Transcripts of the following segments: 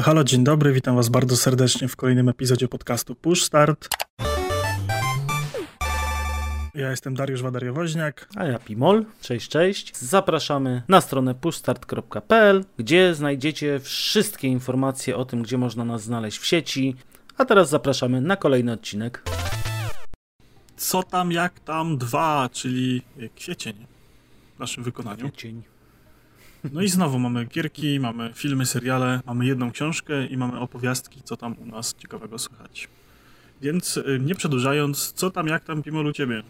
Halo, halo, dzień dobry, witam was bardzo serdecznie w kolejnym epizodzie podcastu Push Start. Ja jestem Dariusz Wadariowoźniak. A ja Pimol. Cześć, cześć. Zapraszamy na stronę pushstart.pl, gdzie znajdziecie wszystkie informacje o tym, gdzie można nas znaleźć w sieci. A teraz zapraszamy na kolejny odcinek. Co tam, jak tam, dwa, czyli kwiecień w naszym wykonaniu. Kwiecień. No i znowu mamy gierki, mamy filmy, seriale, mamy jedną książkę i mamy opowiastki, co tam u nas ciekawego słychać. Więc y, nie przedłużając, co tam, jak tam, Pimol, u ciebie?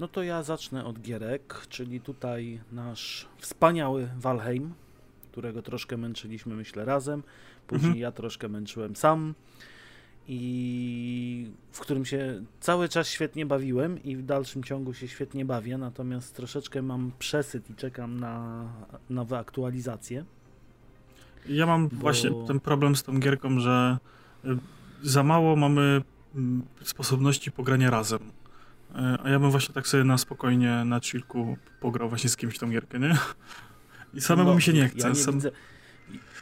No to ja zacznę od gierek, czyli tutaj nasz wspaniały Valheim, którego troszkę męczyliśmy, myślę, razem. Później mhm. ja troszkę męczyłem sam i w którym się cały czas świetnie bawiłem i w dalszym ciągu się świetnie bawię, natomiast troszeczkę mam przesyt i czekam na nowe aktualizacje. Ja mam bo... właśnie ten problem z tą gierką, że y, za mało mamy mm, sposobności pogrania razem. Y, a ja bym właśnie tak sobie na spokojnie, na chillku pograł właśnie z kimś tą gierkę, nie? I samemu no, mi się nie chce. Ja nie Sam... widzę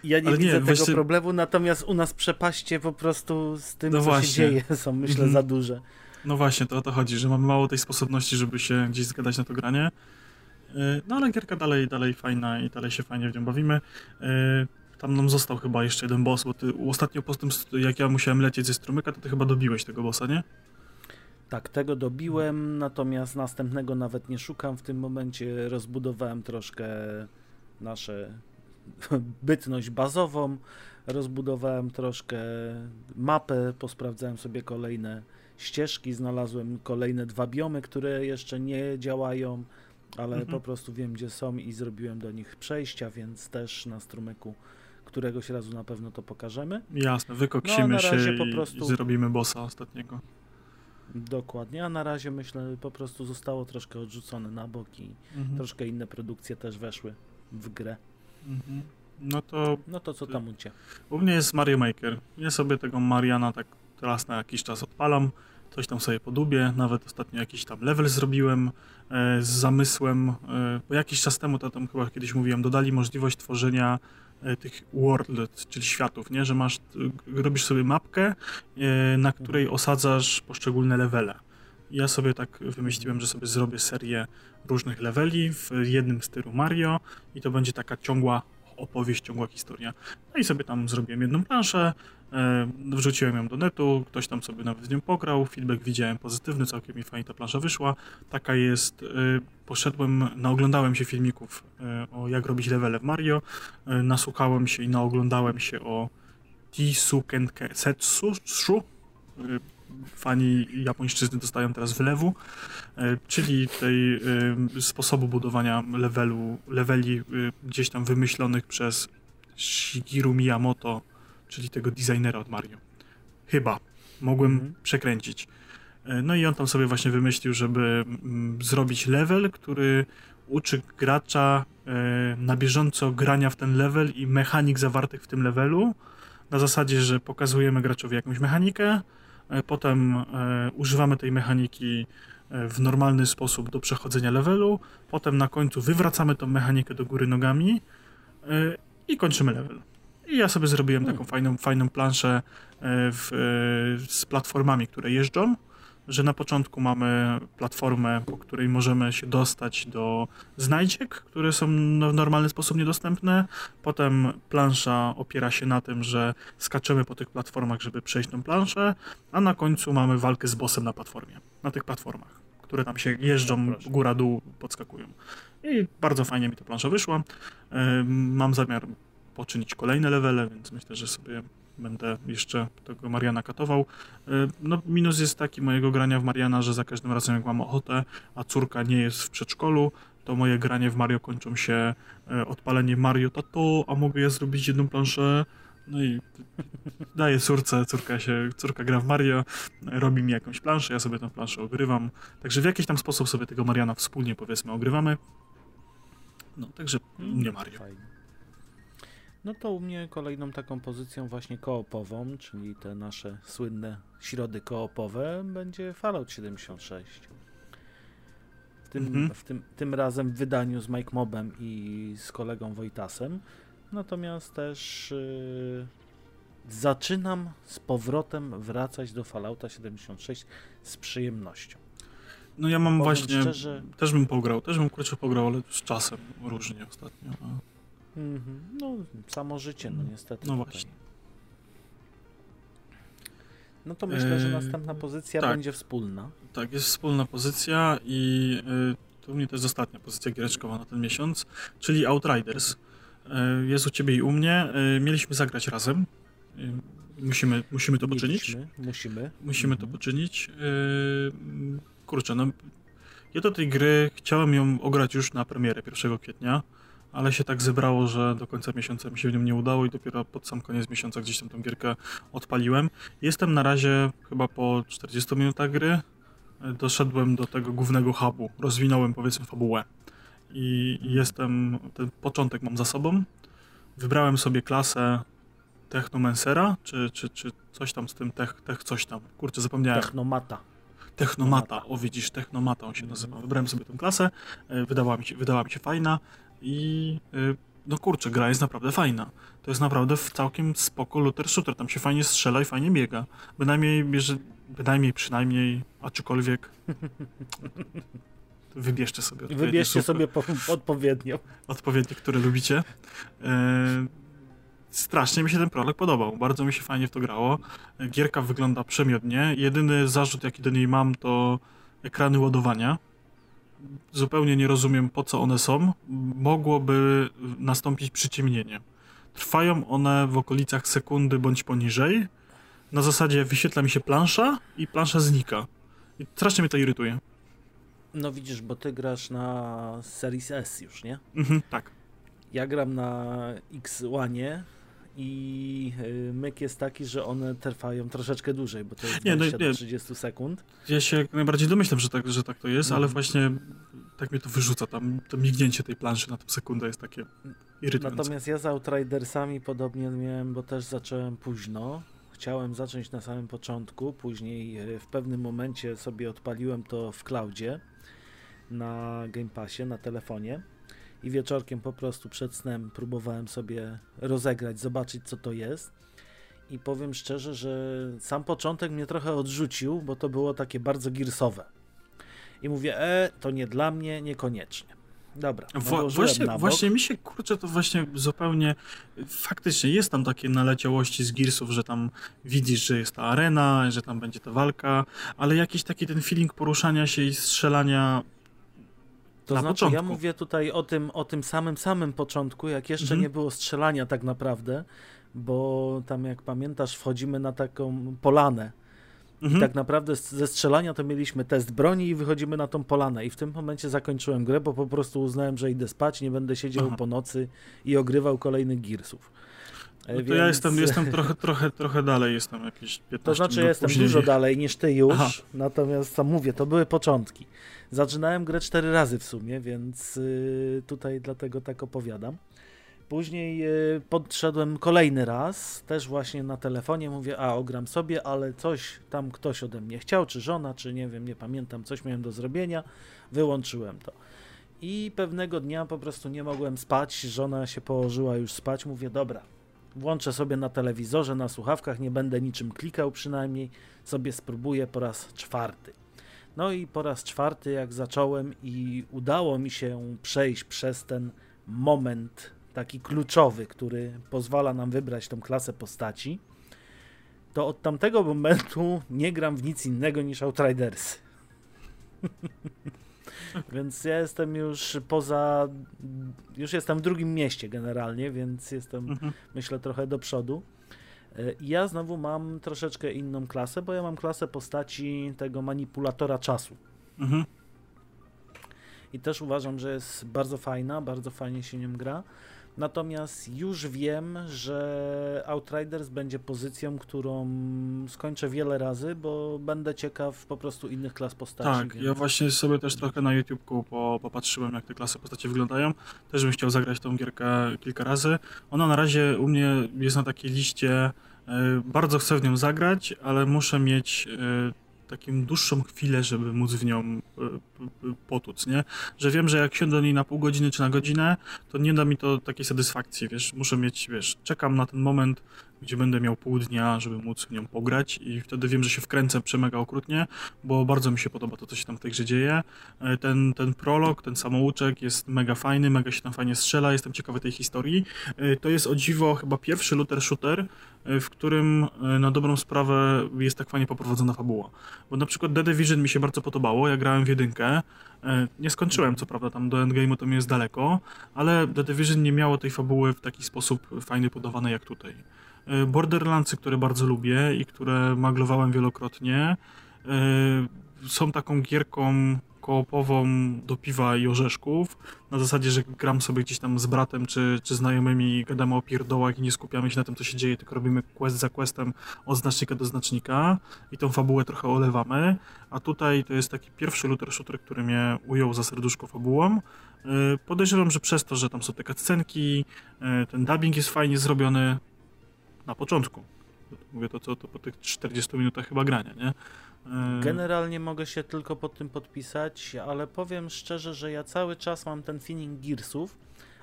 ja nie widzę tego właśnie... problemu, natomiast u nas przepaście po prostu z tym, no co właśnie. się dzieje, są myślę -hmm. za duże. No właśnie, to o to chodzi, że mamy mało tej sposobności, żeby się gdzieś zgadać na to granie. E, no ale gierka dalej, dalej fajna i dalej się fajnie w nią bawimy. E, tam nam został chyba jeszcze jeden boss, bo ty ostatnio po tym, jak ja musiałem lecieć ze strumyka, to ty chyba dobiłeś tego bossa, nie? Tak, tego dobiłem, natomiast następnego nawet nie szukam. W tym momencie rozbudowałem troszkę nasze bytność bazową, rozbudowałem troszkę mapę, posprawdzałem sobie kolejne ścieżki, znalazłem kolejne dwa biomy, które jeszcze nie działają, ale mhm. po prostu wiem gdzie są i zrobiłem do nich przejścia, więc też na strumyku któregoś razu na pewno to pokażemy. Jasne, wykoksimy no, się po prostu... i zrobimy bossa ostatniego. Dokładnie, a na razie myślę po prostu zostało troszkę odrzucone na boki. Mhm. Troszkę inne produkcje też weszły w grę. Mhm. No to... No to co tam u Cię? U mnie jest Mario Maker. Ja sobie tego Mariana tak raz na jakiś czas odpalam, coś tam sobie podubię, nawet ostatnio jakiś tam level zrobiłem e, z zamysłem, e, bo jakiś czas temu, to tam chyba kiedyś mówiłem, dodali możliwość tworzenia e, tych world, czyli światów, nie? że masz, robisz sobie mapkę, e, na której osadzasz poszczególne levele. Ja sobie tak wymyśliłem, że sobie zrobię serię różnych leveli w jednym stylu Mario i to będzie taka ciągła opowieść, ciągła historia. No i sobie tam zrobiłem jedną planszę, e, wrzuciłem ją do netu, ktoś tam sobie nawet z nią pograł, feedback widziałem pozytywny, całkiem mi fajnie ta plansza wyszła. Taka jest, e, poszedłem, naoglądałem się filmików e, o jak robić levele w Mario, nasłuchałem się i naoglądałem się o Tisukenke Setsu, fani japońszczyzny dostają teraz wylewu, e, czyli tej e, sposobu budowania levelu, leveli e, gdzieś tam wymyślonych przez Shigeru Miyamoto, czyli tego designera od Mario. Chyba. Mogłem mhm. przekręcić. No i on tam sobie właśnie wymyślił, żeby mm, zrobić level, który uczy gracza na bieżąco grania w ten level i mechanik zawartych w tym levelu. Na zasadzie, że pokazujemy graczowi jakąś mechanikę, potem e, używamy tej mechaniki e, w normalny sposób do przechodzenia levelu, potem na końcu wywracamy tą mechanikę do góry nogami i kończymy level. I ja sobie zrobiłem taką hmm. fajną, fajną planszę w, z platformami, które jeżdżą że na początku mamy platformę, po której możemy się dostać do znajdziek, które są w normalny sposób niedostępne. Potem plansza opiera się na tym, że skaczemy po tych platformach, żeby przejść tą planszę, a na końcu mamy walkę z bossem na platformie, na tych platformach, które tam się jeżdżą no, góra-dół, podskakują. I bardzo fajnie mi ta plansza wyszła. Mam zamiar poczynić kolejne levele, więc myślę, że sobie będę jeszcze tego Mariana katował. E, no, minus jest taki mojego grania w Mariana, że za każdym razem jak mam ochotę, a córka nie jest w przedszkolu, to moje granie w Mario kończą się e, odpaleniem Mario tato, a mogę ja zrobić jedną planszę. No i daję córce, córka się, córka gra w Mario, robi mi jakąś planszę, ja sobie tę planszę ogrywam. Także w jakiś tam sposób sobie tego Mariana wspólnie powiedzmy ogrywamy. No, także u mnie Mario. Fajnie. No to u mnie kolejną taką pozycją właśnie koopową, czyli te nasze słynne środy koopowe, będzie Fallout 76. W tym, mhm. w tym, tym razem w wydaniu z Mike Mobem i z kolegą Wojtasem. natomiast też yy, zaczynam z powrotem wracać do Fallouta 76 z przyjemnością. No ja mam Powiem właśnie, szczerze... też bym pograł, też bym kurczę pograł, ale z czasem różnie ostatnio. Mm -hmm. No, samo życie, no niestety. No właśnie. No to myślę, że następna pozycja tak, będzie wspólna. Tak, jest wspólna pozycja i y, to u mnie to jest ostatnia pozycja giereczkowa na ten miesiąc, czyli Outriders. Y, jest u ciebie i u mnie. Mieliśmy zagrać razem. Musimy, musimy to poczynić. Musimy. Musimy mhm. to poczynić. Kurczę, no ja do tej gry chciałem ją ograć już na premierę 1 kwietnia ale się tak zebrało, że do końca miesiąca mi się w nim nie udało i dopiero pod sam koniec miesiąca gdzieś tam tą gierkę odpaliłem. Jestem na razie chyba po 40 minutach gry. Doszedłem do tego głównego hubu, rozwinąłem powiedzmy fabułę i jestem, ten początek mam za sobą. Wybrałem sobie klasę Technomancera, czy, czy, czy coś tam z tym tech, tech coś tam. Kurczę, zapomniałem. Technomata. Technomata, o widzisz, Technomata on się nazywa. Wybrałem sobie tę klasę, e, wydała mi się, wydała mi się fajna. I y, no kurczę, gra jest naprawdę fajna. To jest naprawdę całkiem spoko looter shooter. Tam się fajnie strzela i fajnie biega. Bynajmniej bierze, bynajmniej przynajmniej, aczkolwiek wybierzcie sobie. Wybierzcie sobie po, odpowiednio. Odpowiednie, które lubicie. E, strasznie mi się ten prolog podobał. Bardzo mi się fajnie w to grało. Gierka wygląda przemiodnie. Jedyny zarzut, jaki do niej mam, to ekrany ładowania zupełnie nie rozumiem, po co one są. Mogłoby nastąpić przyciemnienie. Trwają one w okolicach sekundy bądź poniżej. Na zasadzie wyświetla mi się plansza i plansza znika. I strasznie mnie to irytuje. No widzisz, bo ty grasz na Series S już, nie? Mhm, tak. Ja gram na X1 i y, myk jest taki, że one trwają troszeczkę dłużej, bo to jest nie, 20 no, nie. 30 sekund. Ja się najbardziej domyślam, że tak, że tak to jest, ale mhm. właśnie tak mnie to wyrzuca, tam to mignięcie tej planszy na tę sekundę jest takie irytujące. Natomiast ja z Outridersami podobnie miałem, bo też zacząłem późno. Chciałem zacząć na samym początku, później y, w pewnym momencie sobie odpaliłem to w cloudzie na Game Passie, na telefonie i wieczorkiem po prostu przed snem próbowałem sobie rozegrać, zobaczyć co to jest. I powiem szczerze, że sam początek mnie trochę odrzucił, bo to było takie bardzo girsowe. I mówię, e, to nie dla mnie, niekoniecznie. Dobra. Wła właśnie, właśnie mi się kurczę, to właśnie zupełnie faktycznie jest tam takie naleciałości z Gearsów, że tam widzisz, że jest ta arena, że tam będzie ta walka, ale jakiś taki ten feeling poruszania się i strzelania to na znaczy, początku. ja mówię tutaj o tym, o tym samym samym początku, jak jeszcze mhm. nie było strzelania tak naprawdę, bo tam jak pamiętasz, wchodzimy na taką polanę. Mhm. I tak naprawdę ze strzelania to mieliśmy test broni i wychodzimy na tą polanę. I w tym momencie zakończyłem grę, bo po prostu uznałem, że idę spać, nie będę siedział Aha. po nocy i ogrywał kolejnych Gearsów. No to Więc... ja jestem, jestem trochę, trochę, trochę dalej, jestem jakieś 15 To znaczy, ja jestem później. dużo dalej niż ty już, Aha. natomiast sam mówię, to były początki. Zaczynałem grę cztery razy w sumie, więc y, tutaj dlatego tak opowiadam. Później y, podszedłem kolejny raz, też właśnie na telefonie, mówię, a ogram sobie, ale coś tam ktoś ode mnie chciał, czy żona, czy nie wiem, nie pamiętam, coś miałem do zrobienia, wyłączyłem to. I pewnego dnia po prostu nie mogłem spać, żona się położyła już spać, mówię, dobra, włączę sobie na telewizorze, na słuchawkach, nie będę niczym klikał przynajmniej, sobie spróbuję po raz czwarty. No i po raz czwarty, jak zacząłem i udało mi się przejść przez ten moment taki kluczowy, który pozwala nam wybrać tą klasę postaci, to od tamtego momentu nie gram w nic innego niż Outriders. więc ja jestem już poza. Już jestem w drugim mieście generalnie, więc jestem, mhm. myślę, trochę do przodu. E, ja znowu mam troszeczkę inną klasę, bo ja mam klasę postaci tego manipulatora czasu. Mhm. I też uważam, że jest bardzo fajna, bardzo fajnie się nią gra. Natomiast już wiem, że Outriders będzie pozycją, którą skończę wiele razy, bo będę ciekaw po prostu innych klas postaci. Tak, więc... ja właśnie sobie też trochę na YouTube'ku po, popatrzyłem, jak te klasy postaci wyglądają. Też bym chciał zagrać tą gierkę kilka razy. Ona na razie u mnie jest na takiej liście, e, bardzo chcę w nią zagrać, ale muszę mieć e, taką dłuższą chwilę, żeby móc w nią y, potłuc, nie? Że wiem, że jak siądę do niej na pół godziny czy na godzinę, to nie da mi to takiej satysfakcji, wiesz, muszę mieć, wiesz, czekam na ten moment, gdzie będę miał pół dnia, żeby móc w nią pograć i wtedy wiem, że się wkręcę przemega okrutnie, bo bardzo mi się podoba to, co się tam w tej grze dzieje. E, ten, ten prolog, ten samouczek jest mega fajny, mega się tam fajnie strzela, jestem ciekawy tej historii. E, to jest o dziwo chyba pierwszy looter shooter, e, w którym na dobrą sprawę jest tak fajnie poprowadzona fabuła. Bo na przykład The Division mi się bardzo podobało, ja grałem w jedynkę, nie skończyłem co prawda tam do endgame'u to mi jest daleko, ale The Division nie miało tej fabuły w taki sposób fajny podawanej jak tutaj. E, Borderlandsy, które bardzo lubię i które maglowałem wielokrotnie, e, są taką gierką koopową do piwa i orzeszków, na zasadzie, że gram sobie gdzieś tam z bratem czy, czy znajomymi, gadamy o pierdołach i nie skupiamy się na tym, co się dzieje, tylko robimy quest za questem od znacznika do znacznika i tą fabułę trochę olewamy, a tutaj to jest taki pierwszy looter shooter, który mnie ujął za serduszko fabułą. E, podejrzewam, że przez to, że tam są te cutscenki, ten dubbing jest fajnie zrobiony, na początku. Mówię to, co to po tych 40 minutach chyba grania, nie? E, Generalnie mogę się tylko pod tym podpisać, ale powiem szczerze, że ja cały czas mam ten feeling Gearsów,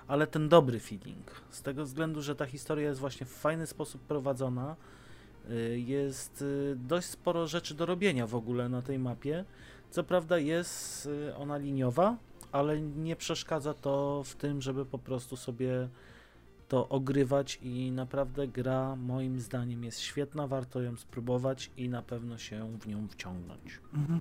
ale ten dobry feeling. Z tego względu, że ta historia jest właśnie w fajny sposób prowadzona. E, jest e, dość sporo rzeczy do robienia w ogóle na tej mapie. Co prawda jest ona liniowa, ale nie przeszkadza to w tym, żeby po prostu sobie to ogrywać i naprawdę gra moim zdaniem jest świetna, warto ją spróbować i na pewno się w nią wciągnąć. Mhm.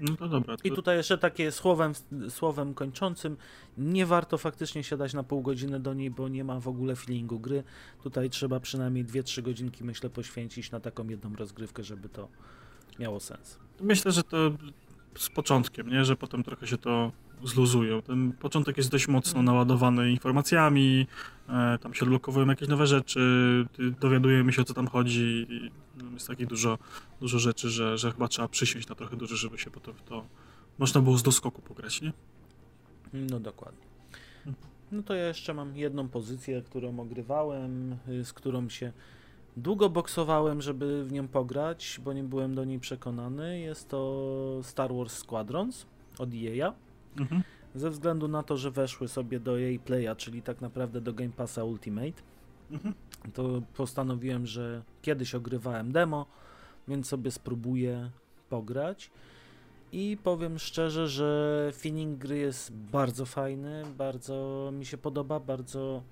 No to dobra. To... I tutaj jeszcze takie słowem, słowem kończącym, nie warto faktycznie siadać na pół godziny do niej, bo nie ma w ogóle feelingu gry. Tutaj trzeba przynajmniej 2-3 godzinki, myślę, poświęcić na taką jedną rozgrywkę, żeby to miało sens. Myślę, że to z początkiem, nie? że potem trochę się to zluzują. Ten początek jest dość mocno naładowany informacjami, e, tam się odblokowują jakieś nowe rzeczy, dowiadujemy się o co tam chodzi i jest takich dużo, dużo rzeczy, że, że chyba trzeba przysiąść na trochę dużo, żeby się potem to można było z doskoku pograć, nie? No dokładnie. No to ja jeszcze mam jedną pozycję, którą ogrywałem, y, z którą się długo boksowałem, żeby w nią pograć, bo nie byłem do niej przekonany. Jest to Star Wars Squadrons od EA. Mhm. Ze względu na to, że weszły sobie do jej playa, czyli tak naprawdę do Game Passa Ultimate, mhm. to postanowiłem, że kiedyś ogrywałem demo, więc sobie spróbuję pograć. I powiem szczerze, że feeling gry jest bardzo fajny, bardzo mi się podoba, bardzo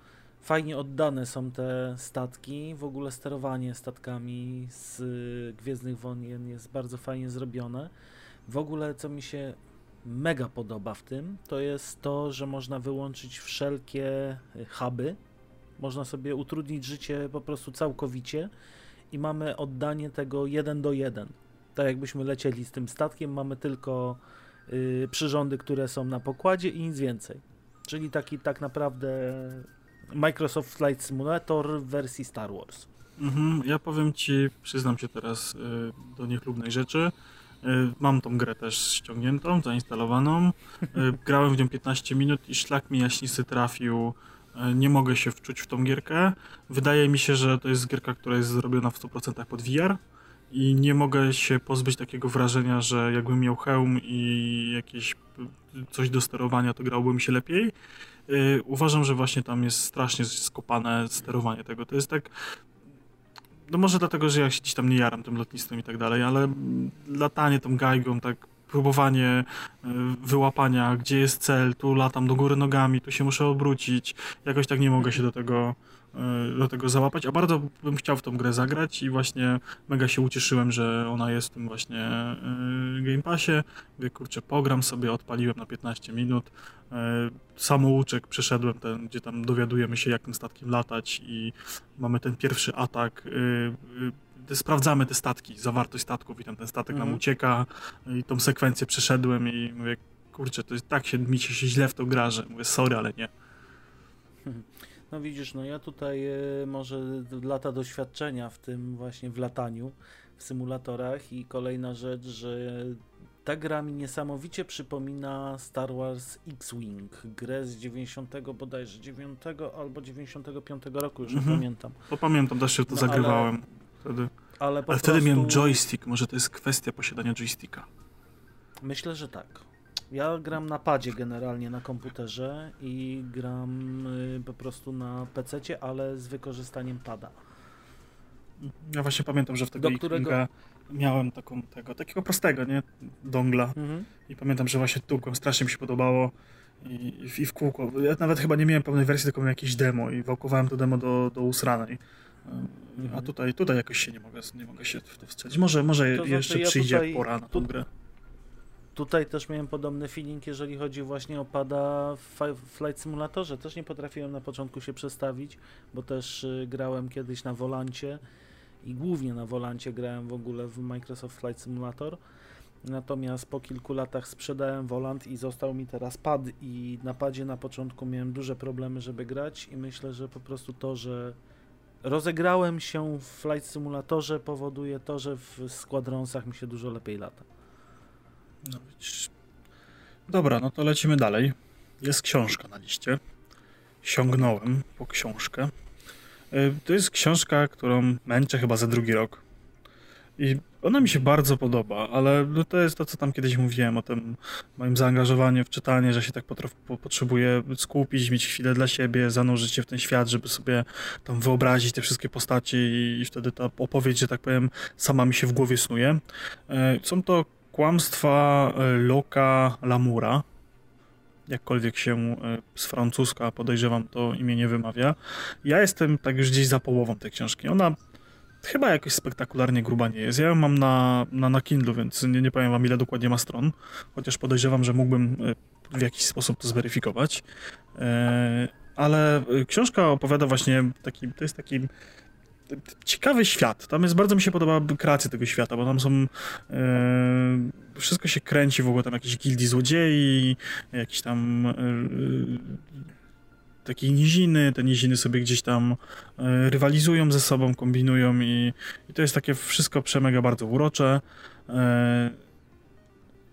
fajnie oddane są te statki. W ogóle sterowanie statkami z Gwiezdnych Wojen jest bardzo fajnie zrobione. W ogóle co mi się mega podoba w tym, to jest to, że można wyłączyć wszelkie y, huby. Można sobie utrudnić życie po prostu całkowicie i mamy oddanie tego jeden do jeden. Tak jakbyśmy lecieli z tym statkiem, mamy tylko y, przyrządy, które są na pokładzie i nic więcej. Czyli taki tak naprawdę Microsoft Flight Simulator w wersji Star Wars. Mhm, ja powiem ci, przyznam się teraz y, do niechlubnej rzeczy. Y, mam tą grę też ściągniętą, zainstalowaną. Y, grałem w nią 15 minut i szlak mi jaśnisty trafił. Y, nie mogę się wczuć w tą gierkę. Wydaje mi się, że to jest gierka, która jest zrobiona w 100% pod VR i nie mogę się pozbyć takiego wrażenia, że jakbym miał hełm i jakieś coś do sterowania, to grałby mi się lepiej. Uważam, że właśnie tam jest strasznie skopane sterowanie tego. To jest tak no może dlatego, że ja się gdzieś tam nie jaram tym lotnictwem i tak dalej, ale latanie tą gajgą, tak próbowanie e, wyłapania, gdzie jest cel, tu latam do góry nogami, tu się muszę obrócić, jakoś tak nie mogę się do tego do tego załapać, a bardzo bym chciał w tą grę zagrać i właśnie mega się ucieszyłem, że ona jest w tym właśnie e, Game Passie. Mówię, kurczę, pogram sobie, odpaliłem na 15 minut. E, samouczek przeszedłem ten, gdzie tam dowiadujemy się, jak tym statkiem latać i mamy ten pierwszy atak sprawdzamy te statki, zawartość statków i tam ten statek mhm. nam ucieka i tą sekwencję przeszedłem i mówię, kurczę, to jest tak się, mi się źle w to gra, że mówię, sorry, ale nie. No widzisz, no ja tutaj e, może lata doświadczenia w tym właśnie w lataniu, w symulatorach i kolejna rzecz, że ta gra mi niesamowicie przypomina Star Wars X-Wing, grę z 90 bodajże 9 albo 95 roku, już nie mhm. pamiętam. To pamiętam, też się to no, zagrywałem ale, wtedy. ale Ale prostu... wtedy miałem joystick, może to jest kwestia posiadania joysticka. Myślę, że tak. Ja gram na padzie generalnie na komputerze i gram y, po prostu na PC, ale z wykorzystaniem pada. Ja właśnie pamiętam, że w tego Do którego- miałem taką, tego, takiego prostego, nie? Dongla. Mhm. I pamiętam, że właśnie tłukłem, strasznie mi się podobało. I, i w kółko. Ja nawet chyba nie miałem pełnej wersji, tylko miałem jakieś demo i wałkowałem to demo do, do usranej. A Mhm. tutaj, tutaj jakoś się nie mogę, nie mogę się w to wstrzelić. Może, może To znaczy, jeszcze ja przyjdzie tutaj- pora na tą tu- grę. Tutaj też miałem podobny feeling, jeżeli chodzi właśnie o pada w Flight Simulatorze. Też nie potrafiłem na początku się przestawić, bo też y, grałem kiedyś na wolancie i głównie na wolancie grałem w ogóle w Microsoft Flight Simulator. Natomiast po kilku latach sprzedałem wolant i został mi teraz pad i na padzie na początku miałem duże problemy, żeby grać i myślę, że po prostu to, że rozegrałem się w Flight Simulatorze powoduje to, że w Squadronsach mi się dużo lepiej lata. No. Dobra, no to lecimy dalej. Jest książka na liście. Siągnąłem po książkę. Y, To jest książka, którą męczę chyba za drugi rok. I ona mi się bardzo podoba, ale no to jest to, co tam kiedyś mówiłem o tym moim zaangażowaniu w czytanie, że się tak po, potrzebuję skupić, mieć chwilę dla siebie, zanurzyć się w ten świat, żeby sobie tam wyobrazić te wszystkie postaci i, wtedy ta opowieść, że tak powiem, sama mi się w głowie snuje. E, Są to kłamstwa e, Loka Lamura. Jakkolwiek się e, z francuska podejrzewam to imię nie wymawia. Ja jestem tak już gdzieś za połową tej książki. Ona chyba jakoś spektakularnie gruba nie jest. Ja ją mam na, na, na Kindle, więc nie, nie powiem wam ile dokładnie ma stron. Chociaż podejrzewam, że mógłbym e, w jakiś sposób to zweryfikować. Ale książka opowiada właśnie taki, to jest taki ciekawy świat. Tam jest, bardzo mi się podoba kreacja tego świata, bo tam są e, wszystko się kręci w ogóle, tam jakieś gildii złodziei, jakieś tam e, takie niziny, te niziny sobie gdzieś tam e, rywalizują ze sobą, kombinują i, i to jest takie wszystko przemega bardzo urocze.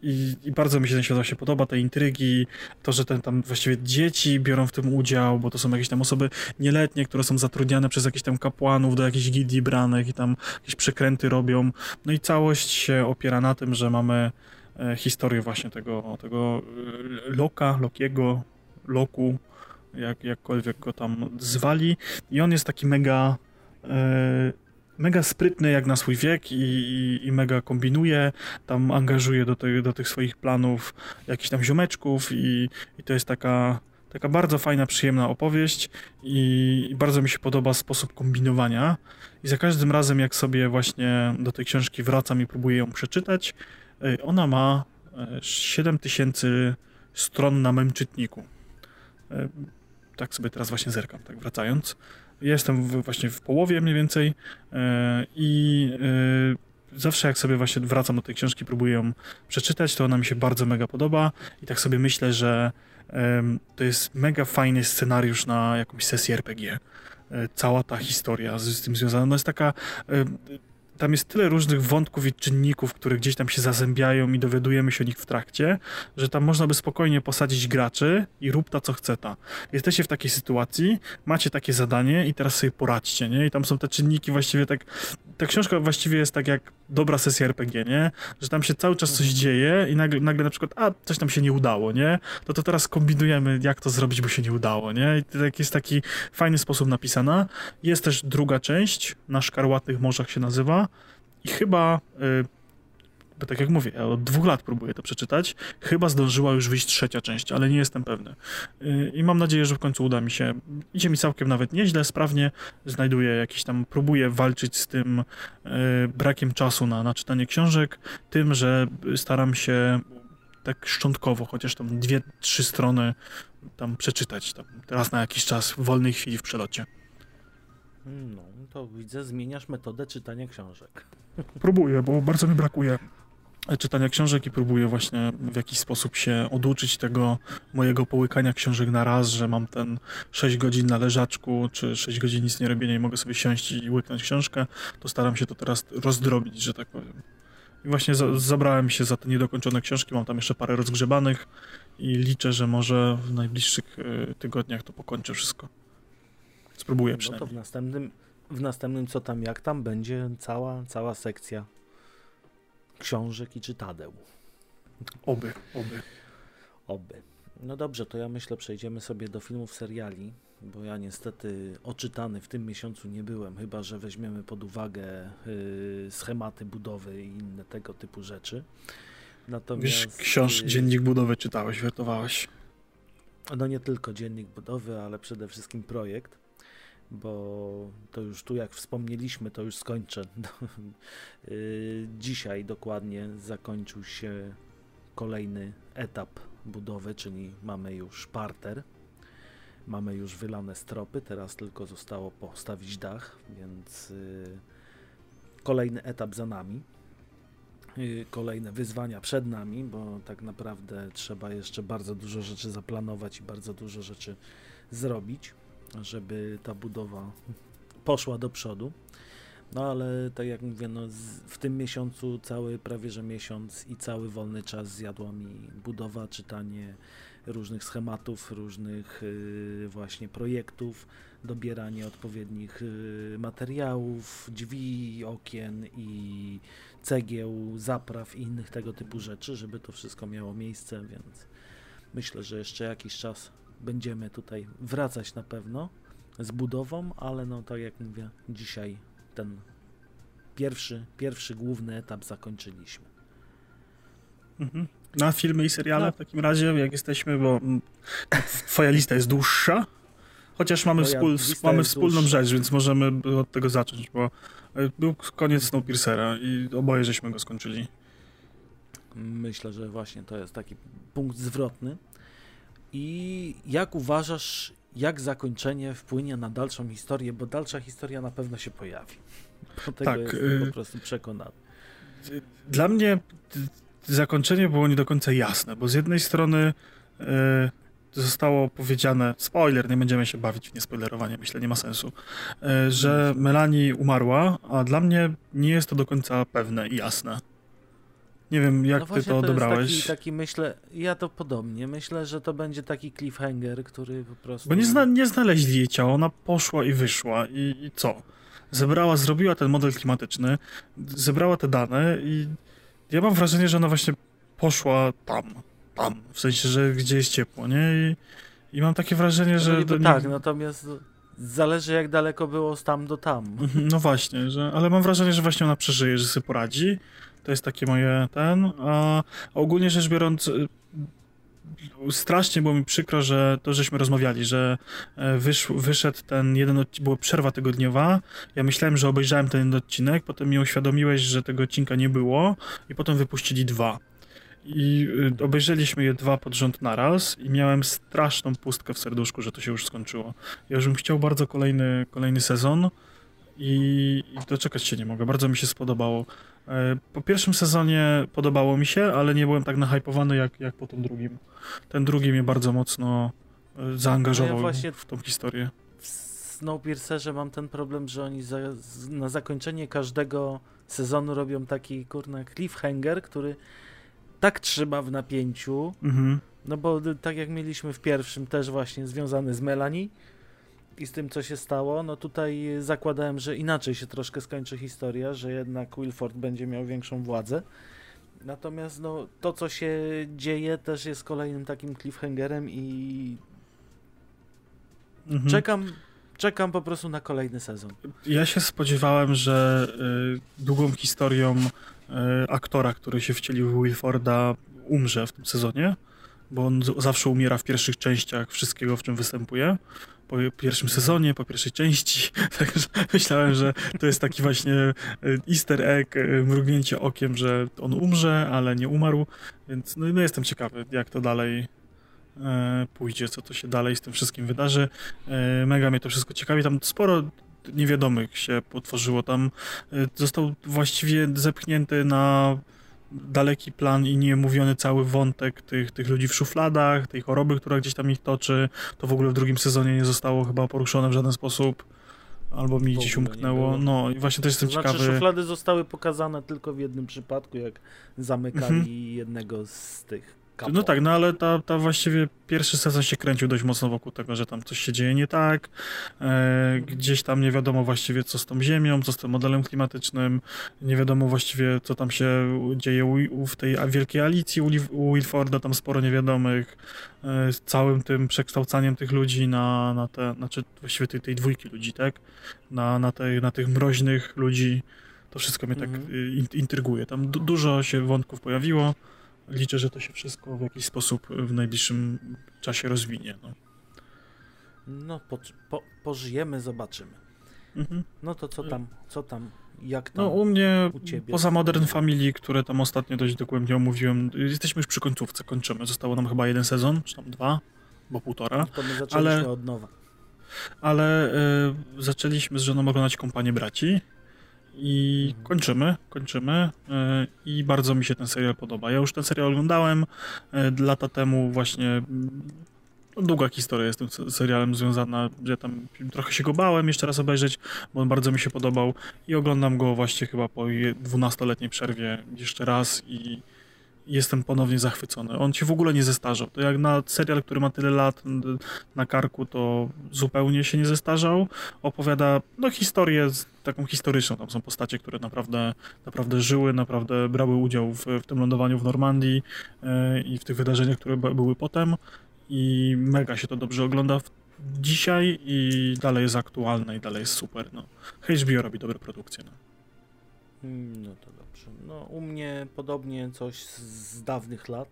I, I bardzo mi się ten świat właśnie podoba, te intrygi, to, że ten tam właściwie dzieci biorą w tym udział, bo to są jakieś tam osoby nieletnie, które są zatrudniane przez jakichś tam kapłanów do jakichś gildii branych i tam jakieś przekręty robią. No i całość się opiera na tym, że mamy e, historię właśnie tego, tego e, Loka, Lokiego, Loku, jak, jakkolwiek go tam zwali. I on jest taki mega e, mega sprytny jak na swój wiek i, i, i mega kombinuje, tam angażuje do, tej, do tych swoich planów jakichś tam ziomeczków i, i to jest taka, taka bardzo fajna, przyjemna opowieść i, i bardzo mi się podoba sposób kombinowania i za każdym razem jak sobie właśnie do tej książki wracam i próbuję ją przeczytać, y, ona ma y, 7000 stron na mym czytniku. Y, Tak sobie teraz właśnie zerkam, tak wracając. Jestem właśnie w połowie mniej więcej e, i e, zawsze jak sobie właśnie wracam do tej książki, próbuję ją przeczytać, to ona mi się bardzo mega podoba i tak sobie myślę, że to jest mega fajny scenariusz na jakąś sesję RPG. E, Cała ta historia z, tym związana, no jest taka tam jest tyle różnych wątków i czynników, które gdzieś tam się zazębiają i dowiadujemy się o nich w trakcie, że tam można by spokojnie posadzić graczy i rób ta co chce ta. Jesteście w takiej sytuacji, macie takie zadanie i teraz sobie poradźcie, nie? I tam są te czynniki właściwie tak... Ta książka właściwie jest tak jak dobra sesja RPG, nie? Że tam się cały czas coś dzieje i nagle, nagle na przykład, a, coś nam się nie udało, nie? To to teraz kombinujemy, jak to zrobić, bo się nie udało, nie? I tak jest taki fajny sposób napisana. Jest też druga część, na Szkarłatnych Morzach się nazywa i chyba... Y, bo tak jak mówię, ja od dwóch lat próbuję to przeczytać. Chyba zdążyła już wyjść trzecia część, ale nie jestem pewny. Yy, I mam nadzieję, że w końcu uda mi się. Idzie mi całkiem nawet nieźle, sprawnie. Znajduję jakieś tam, próbuję walczyć z tym yy, brakiem czasu na, na czytanie książek, tym, że staram się tak szczątkowo, chociaż tam dwie, trzy strony tam przeczytać. Tam raz na jakiś czas, w wolnej chwili w przelocie. No, to widzę, zmieniasz metodę czytania książek. Próbuję, bo bardzo mi brakuje czytania książek i próbuję właśnie w jakiś sposób się oduczyć tego mojego połykania książek na raz, że mam ten 6 godzin na leżaczku, czy 6 godzin nic nie robienia i mogę sobie siąść i łyknąć książkę, to staram się to teraz rozdrobić, że tak powiem. I właśnie za, zabrałem się za te niedokończone książki, mam tam jeszcze parę rozgrzebanych i liczę, że może w najbliższych y, tygodniach to pokończę wszystko. Spróbuję No to przynajmniej. w następnym, w następnym co tam jak tam będzie cała, cała sekcja książek i czytadeł. Oby, oby. Oby. No dobrze, to ja myślę przejdziemy sobie do filmów, seriali, bo ja niestety oczytany w tym miesiącu nie byłem, chyba że weźmiemy pod uwagę y, schematy budowy i inne tego typu rzeczy. Natomiast, Wiesz, książ, y, dziennik budowy czytałeś, wertowałeś. No nie tylko dziennik budowy, ale przede wszystkim projekt, bo to już tu jak wspomnieliśmy, to już skończę. Y, dzisiaj dokładnie zakończył się kolejny etap budowy, czyli mamy już parter, mamy już wylane stropy, teraz tylko zostało postawić dach, więc y, kolejny etap za nami. Y, kolejne wyzwania przed nami, bo tak naprawdę trzeba jeszcze bardzo dużo rzeczy zaplanować i bardzo dużo rzeczy zrobić, żeby ta budowa poszła do przodu. No ale tak jak mówię, no, w tym miesiącu cały prawie że miesiąc i cały wolny czas zjadła mi budowa, czytanie różnych schematów, różnych y, właśnie projektów, dobieranie odpowiednich y, materiałów, drzwi, okien i cegieł, zapraw i innych tego typu rzeczy, żeby to wszystko miało miejsce, więc myślę, że jeszcze jakiś czas będziemy tutaj wracać na pewno z budową, ale no tak jak mówię, dzisiaj ten pierwszy, pierwszy główny etap zakończyliśmy. Mhm. Na filmy i seriale no. w takim razie, jak jesteśmy, bo twoja lista jest dłuższa, chociaż mamy, wspól, mamy wspólną dłuższa. rzecz, więc możemy od tego zacząć, bo e, był koniec Snowpiercera i oboje żeśmy go skończyli. Myślę, że właśnie to jest taki punkt zwrotny. I jak uważasz, jak zakończenie wpłynie na dalszą historię, bo dalsza historia na pewno się pojawi. Do tego tak, jestem po y, prostu przekonany. Dla mnie zakończenie było nie do końca jasne, bo z jednej strony y, zostało powiedziane, spoiler, nie będziemy się bawić w niespoilerowanie, myślę, nie ma sensu, y, że Melanie umarła, a dla mnie nie jest to do końca pewne i jasne. Nie wiem, jak no ty to odebrałeś. Taki, taki, myślę, ja to podobnie. Myślę, że to będzie taki cliffhanger, który po prostu. Bo nie, zna, nie znaleźli jej ciała, ona poszła i wyszła. I, I, co? Zebrała, zrobiła ten model klimatyczny, zebrała te dane i ja mam wrażenie, że ona właśnie poszła tam. Tam. W sensie, że gdzie jest ciepło, nie? I, i mam takie wrażenie, no że. No tak, natomiast zależy jak daleko było z tam do tam. Mhm, no właśnie, że, ale mam wrażenie, że właśnie ona przeżyje, że sobie poradzi to jest takie moje ten. A ogólnie rzecz biorąc, y, strasznie było mi przykro, że to żeśmy rozmawiali, że e, wysz, wyszedł ten jeden odcinek, była przerwa tygodniowa. Ja myślałem, że obejrzałem ten odcinek, potem mi uświadomiłeś, że tego odcinka nie było i potem wypuścili dwa. I y, obejrzeliśmy je dwa pod rząd naraz i miałem straszną pustkę w serduszku, że to się już skończyło. Ja już bym chciał bardzo kolejny, kolejny sezon i, doczekać się nie mogę. Bardzo mi się spodobało. E, po pierwszym sezonie podobało mi się, ale nie byłem tak nahypowany jak, jak po tym drugim. Ten drugi mnie bardzo mocno e, zaangażował no ja w tą historię. W Snowpiercerze mam ten problem, że oni za, na zakończenie każdego sezonu robią taki kurna cliffhanger, który tak trzyma w napięciu. Mhm. No bo tak jak mieliśmy w pierwszym, też właśnie związany z Melanie i z tym, co się stało, no tutaj zakładałem, że inaczej się troszkę skończy historia, że jednak Wilford będzie miał większą władzę. Natomiast no, to, co się dzieje, też jest kolejnym takim cliffhangerem i mhm. czekam, czekam po prostu na kolejny sezon. Ja się spodziewałem, że y, długą historią y, aktora, który się wcielił w Wilforda, umrze w tym sezonie, bo on zawsze umiera w pierwszych częściach wszystkiego, w czym występuje po pierwszym sezonie, po pierwszej części. Także myślałem, że to jest taki właśnie e, easter egg, e, mrugnięcie okiem, że on umrze, ale nie umarł. Więc no, no jestem ciekawy, jak to dalej e, pójdzie, co to się dalej z tym wszystkim wydarzy. E, mega mnie to wszystko ciekawi. Tam sporo niewiadomych się potworzyło. Tam e, został właściwie zepchnięty na daleki plan i niemówiony cały wątek tych, tych ludzi w szufladach, tej choroby, która gdzieś tam ich toczy, to w ogóle w drugim sezonie nie zostało chyba poruszone w żaden sposób. Albo mi gdzieś umknęło. No i właśnie też jestem to znaczy, ciekawy. szuflady zostały pokazane tylko w jednym przypadku, jak zamykali mhm. jednego z tych Kapo. No tak, no ale ta, ta właściwie pierwszy sezon się kręcił dość mocno wokół tego, że tam coś się dzieje nie tak, e, gdzieś tam nie wiadomo właściwie co z tą ziemią, co z tym modelem klimatycznym, nie wiadomo właściwie co tam się dzieje u, u, w tej wielkiej Alicji u, u Wilforda, tam sporo niewiadomych, e, z całym tym przekształcaniem tych ludzi na, na te, znaczy właściwie tej, tej dwójki ludzi, tak, na, na, tej, na tych mroźnych ludzi, to wszystko mnie tak Mhm. y, intryguje. Tam du dużo się wątków pojawiło. Liczę, że to się wszystko w jakiś sposób w najbliższym czasie rozwinie. No. No, po, po, pożyjemy, zobaczymy. Mhm. No to co tam, co tam, jak tam? No u mnie, u ciebie? poza Modern Family, które tam ostatnio dość dogłębnie omówiłem, jesteśmy już przy końcówce, kończymy. Zostało nam chyba jeden sezon, czy tam dwa, bo półtora. to my zaczęliśmy ale- od nowa. Ale y, zaczęliśmy z żoną oglądać Kompanię Braci i kończymy, kończymy. Y, i bardzo mi się ten serial podoba. Ja już ten serial oglądałem y, lata temu właśnie. No, długa historia jest tym se- serialem związana, że tam trochę się go bałem jeszcze raz obejrzeć, bo on bardzo mi się podobał. I oglądam go właśnie chyba po je- 12-letniej przerwie jeszcze raz i jestem ponownie zachwycony. On się w ogóle nie zestarzał. To jak na serial, który ma tyle lat na karku, to zupełnie się nie zestarzał. Opowiada no, historię taką historyczną. Tam są postacie, które naprawdę, naprawdę żyły, naprawdę brały udział w, w tym lądowaniu w Normandii e, i w tych wydarzeniach, które były potem. I mega się to dobrze ogląda dzisiaj i dalej jest aktualne i dalej jest super. No. HBO robi dobre produkcje. No. Mm, No to No u mnie podobnie coś z, dawnych lat,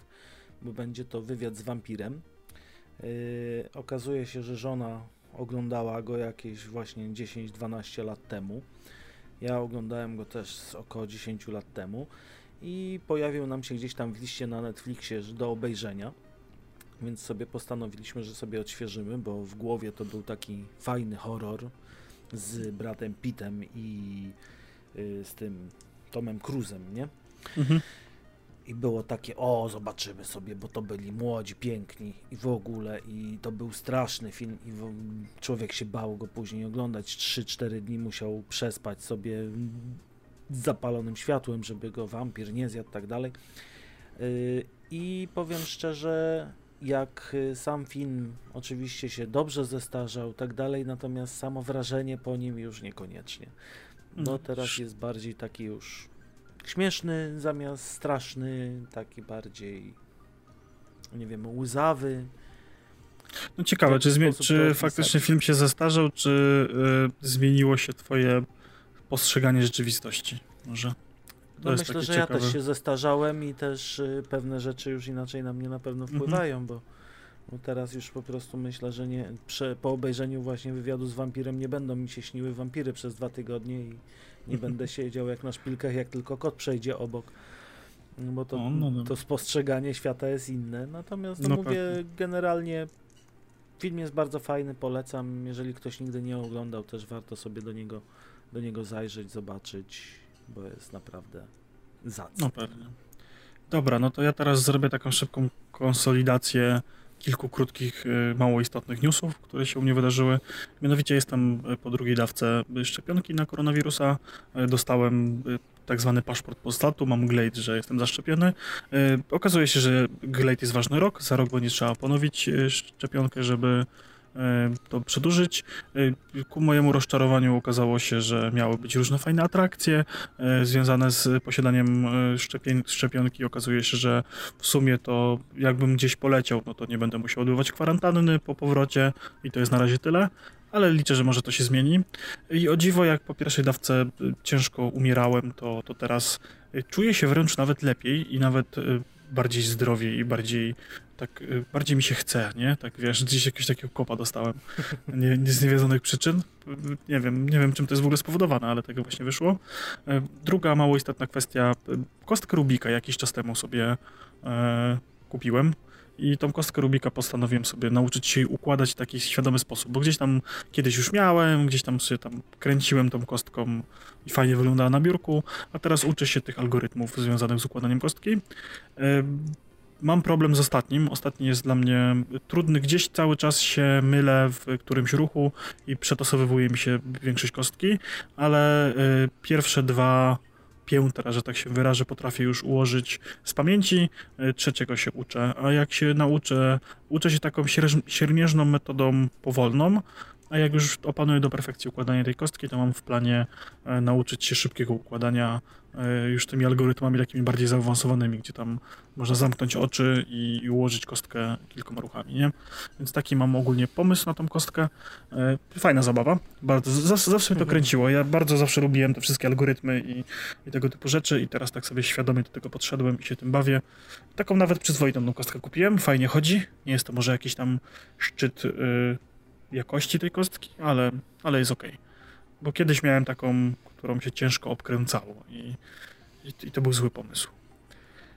bo będzie to wywiad z wampirem. Yy, okazuje się, że żona oglądała go jakieś właśnie 10-12 lat temu. Ja oglądałem go też około 10 lat temu i pojawił nam się gdzieś tam w liście na Netflixie do obejrzenia. Więc sobie postanowiliśmy, że sobie odświeżymy, bo w głowie to był taki fajny horror z bratem Pittem i y, z tym Tomem Cruzem, nie? Mhm. I było takie, o, zobaczymy sobie, bo to byli młodzi, piękni i w ogóle, i to był straszny film, i w, człowiek się bał go później oglądać. 3-4 dni musiał przespać sobie z zapalonym światłem, żeby go wampir nie zjadł, tak dalej. Yy, I powiem szczerze, jak y, sam film oczywiście się dobrze zestarzał, tak dalej, natomiast samo wrażenie po nim już niekoniecznie. No No, teraz jest bardziej taki już śmieszny zamiast straszny, taki bardziej nie wiem, łzawy. No ciekawe, czy, zmie- czy faktycznie film się zestarzał, czy y, zmieniło się twoje postrzeganie rzeczywistości? Może? No myślę, że ja ciekawe. też się zestarzałem i też y, pewne rzeczy już inaczej na mnie na pewno Mhm. wpływają, bo, bo teraz już po prostu myślę, że nie, prze, po obejrzeniu właśnie wywiadu z wampirem nie będą mi się śniły wampiry przez dwa tygodnie i nie będę siedział jak na szpilkach, jak tylko kot przejdzie obok. No Bo to, O, no dobra. to spostrzeganie świata jest inne. Natomiast no No mówię, generalnie film jest bardzo fajny, polecam. Jeżeli ktoś nigdy nie oglądał, też warto sobie do niego, do niego zajrzeć, zobaczyć, bo jest naprawdę zacny. No pewnie. Dobra, no to ja teraz zrobię taką szybką konsolidację kilku krótkich, y, mało istotnych newsów, które się u mnie wydarzyły. Mianowicie jestem y, po drugiej dawce szczepionki na koronawirusa. Y, Dostałem y, tak zwany paszport postatu, mam glejt, że jestem zaszczepiony. Y, Okazuje się, że glejt jest ważny rok, za rok będzie trzeba ponowić y, szczepionkę, żeby y, to przedłużyć. Y, Ku mojemu rozczarowaniu okazało się, że miały być różne fajne atrakcje, e, związane z posiadaniem e, szczepień, szczepionki. Okazuje się, że w sumie to jakbym gdzieś poleciał, no to nie będę musiał odbywać kwarantanny po powrocie i to jest na razie tyle, ale liczę, że może to się zmieni. I o dziwo, jak po pierwszej dawce e, ciężko umierałem, to, to teraz e, czuję się wręcz nawet lepiej i nawet e, bardziej zdrowiej i bardziej tak, e, bardziej mi się chce, nie? Tak wiesz, gdzieś jakiegoś takiego kopa dostałem. Nie, nie z niewiedzonych przyczyn. Nie wiem, nie wiem czym to jest w ogóle spowodowane, ale tego właśnie wyszło. E, Druga mało istotna kwestia. e, Kostkę Rubika jakiś czas temu sobie e, kupiłem. I tą kostkę Rubika postanowiłem sobie nauczyć się układać w taki świadomy sposób, bo gdzieś tam kiedyś już miałem, gdzieś tam się tam kręciłem tą kostką i fajnie wyglądała na biurku, a teraz uczę się tych algorytmów związanych z układaniem kostki. E, Mam problem z ostatnim. Ostatni jest dla mnie trudny. Gdzieś cały czas się mylę w którymś ruchu i przetosowywuje mi się większość kostki, ale y, pierwsze dwa piętra, że tak się wyrażę, potrafię już ułożyć z pamięci, trzeciego się uczę. A jak się nauczę, uczę się taką siermierzną metodą powolną, a jak już opanuję do perfekcji układanie tej kostki, to mam w planie e, nauczyć się szybkiego układania e, już tymi algorytmami takimi bardziej zaawansowanymi, gdzie tam można zamknąć oczy i, i ułożyć kostkę kilkoma ruchami, nie? Więc taki mam ogólnie pomysł na tą kostkę. E, fajna zabawa, bardzo, zawsze, zawsze mnie to mhm. kręciło. Ja bardzo zawsze lubiłem te wszystkie algorytmy i, i tego typu rzeczy i teraz tak sobie świadomie do tego podszedłem i się tym bawię. Taką nawet przyzwoitą tą kostkę kupiłem, fajnie chodzi. Nie jest to może jakiś tam szczyt... Yy, jakości tej kostki, ale, ale jest ok. Bo kiedyś miałem taką, którą się ciężko obkręcało i, i, i to był zły pomysł.